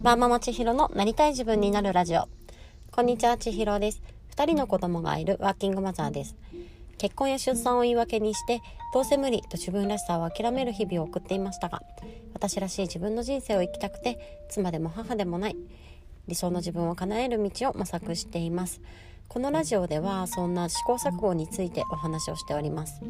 バーママ千尋のなりたい自分になるラジオ。こんにちは、千尋です。二人の子供がいるワーキングマザーです。結婚や出産を言い訳にして、どうせ無理と自分らしさを諦める日々を送っていましたが、私らしい自分の人生を生きたくて、妻でも母でもない、理想の自分を叶える道を模索しています。このラジオでは、そんな試行錯誤についてお話をしております。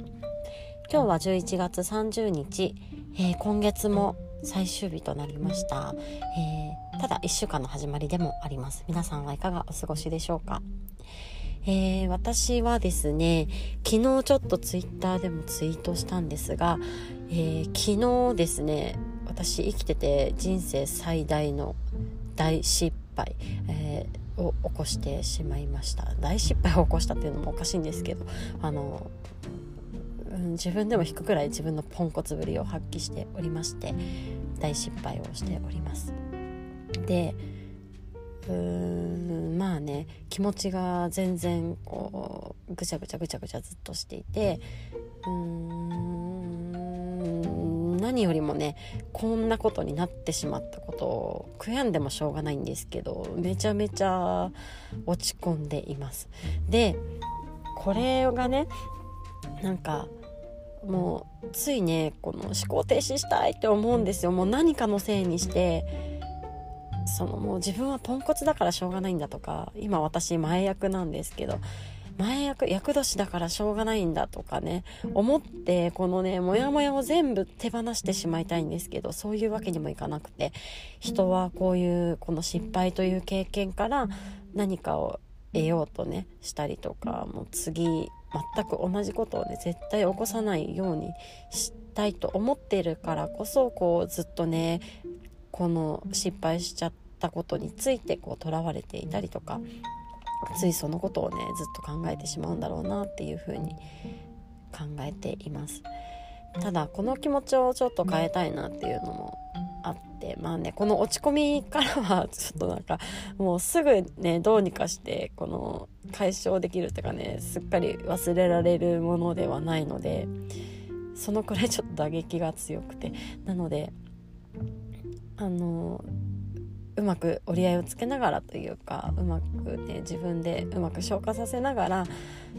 今日は11月30日、えー、今月も最終日となりました、えー、ただ1週間の始まりでもあります。皆さんはいかがお過ごしでしょうか。えー、私はですね昨日ちょっとツイッターでもツイートしたんですが、えー、昨日ですね私生きてて人生最大の大失敗、えー、を起こしてしまいました。大失敗を起こしたっていうのもおかしいんですけどあのうん、自分でも引くくらい自分のポンコツぶりを発揮しておりまして大失敗をしております。でうーんまあね気持ちが全然こうぐちゃぐちゃぐちゃぐちゃずっとしていてうーん何よりもねこんなことになってしまったことを悔やんでもしょうがないんですけどめちゃめちゃ落ち込んでいます。でこれがねなんかもうついねこの思考停止したいって思うんですよ。もう何かのせいにしてそのもう自分はポンコツだからしょうがないんだとか今私前役なんですけど前役役年だからしょうがないんだとかね思ってこのねモヤモヤを全部手放してしまいたいんですけどそういうわけにもいかなくて人はこういうこの失敗という経験から何かを得ようとねしたりとかもう次全く同じことをね絶対起こさないようにしたいと思っているからこそこうずっとねこの失敗しちゃったことについてこうとらわれていたりとかついそのことをねずっと考えてしまうんだろうなっていうふうに考えています。ただこの気持ちをちょっと変えたいなっていうのもあってまあねこの落ち込みからはちょっとなんかもうすぐねどうにかしてこの解消できるっていうかねすっかり忘れられるものではないのでそのくらいちょっと打撃が強くて。なのであのうまく折り合いをつけながらというかうまくね自分でうまく消化させながら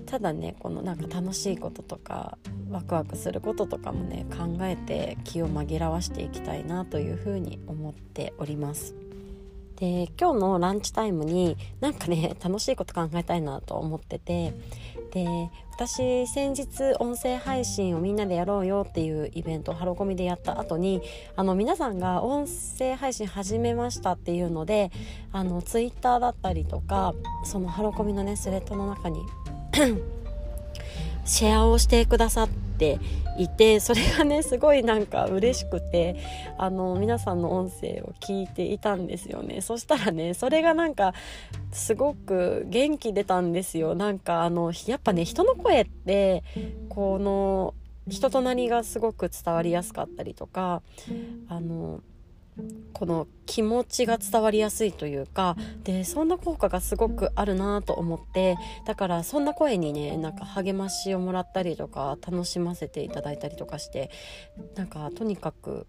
ただねこのなんか楽しいこととかワクワクすることとかもね考えて気を紛らわしていきたいなというふうに思っております。で今日のランチタイムになんかね楽しいこと考えたいなと思っててで私先日音声配信をみんなでやろうよっていうイベントをハロコミでやった後にあの皆さんが音声配信始めましたっていうのであのツイッターだったりとかそのハロコミのねスレッドの中にシェアをしてくださっていてそれがねすごいなんか嬉しくてあの皆さんの音声を聞いていたんですよね。そしたらねそれがなんかすごく元気出たんですよ。なんかあのやっぱね人の声ってこの人となりがすごく伝わりやすかったりとかあのこの気持ちが伝わりやすいというかでそんな効果がすごくあるなと思ってだからそんな声にねなんか励ましをもらったりとか楽しませていただいたりとかしてなんかとにかく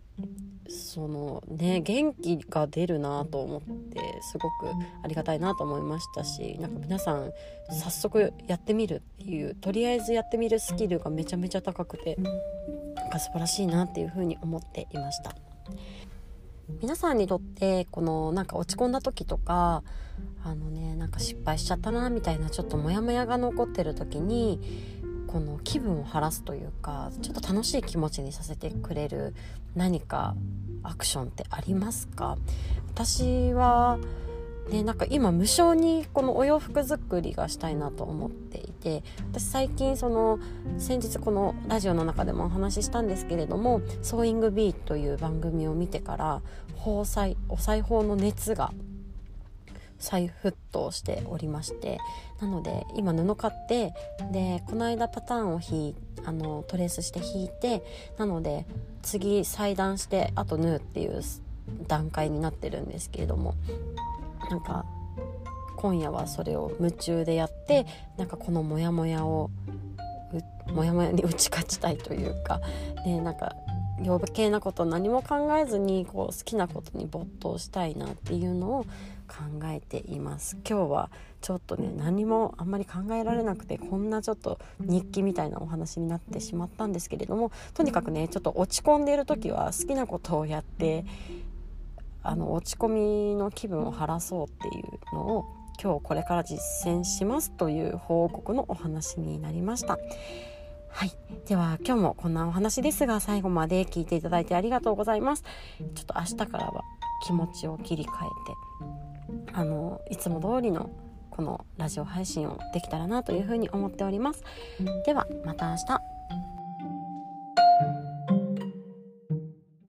そのね元気が出るなと思ってすごくありがたいなと思いましたしなんか皆さん早速やってみるっていうとりあえずやってみるスキルがめちゃめちゃ高くてなんか素晴らしいなっていうふうに思っていました。皆さんにとってこのなんか落ち込んだ時とかあのねなんか失敗しちゃったなみたいなちょっとモヤモヤが残ってる時にこの気分を晴らすというかちょっと楽しい気持ちにさせてくれる何かアクションってありますか？私はね、なんか今無償にこのお洋服作りがしたいなと思っていて私最近その先日このラジオの中でもお話ししたんですけれども「ソーイングビー」という番組を見てから縫裁お裁縫の熱が再沸騰しておりましてなので今布買ってでこの間パターンを引あのトレースして引いてなので次裁断してあと縫うっていう段階になってるんですけれども。なんか今夜はそれを夢中でやってなんかこのモヤモヤをモヤモヤに打ち勝ちたいというか、ね、なんか余計なこと何も考えずにこう好きなことに没頭したいなっていうのを考えています。今日はちょっとね何もあんまり考えられなくてこんなちょっと日記みたいなお話になってしまったんですけれどもとにかくねちょっと落ち込んでいる時は好きなことをやってあの落ち込みの気分を晴らそうっていうのを今日これから実践しますという報告のお話になりました。はい。では今日もこんなお話ですが最後まで聞いていただいてありがとうございます。ちょっと明日からは気持ちを切り替えてあのいつも通りのこのラジオ配信をできたらなというふうに思っております。ではまた明日。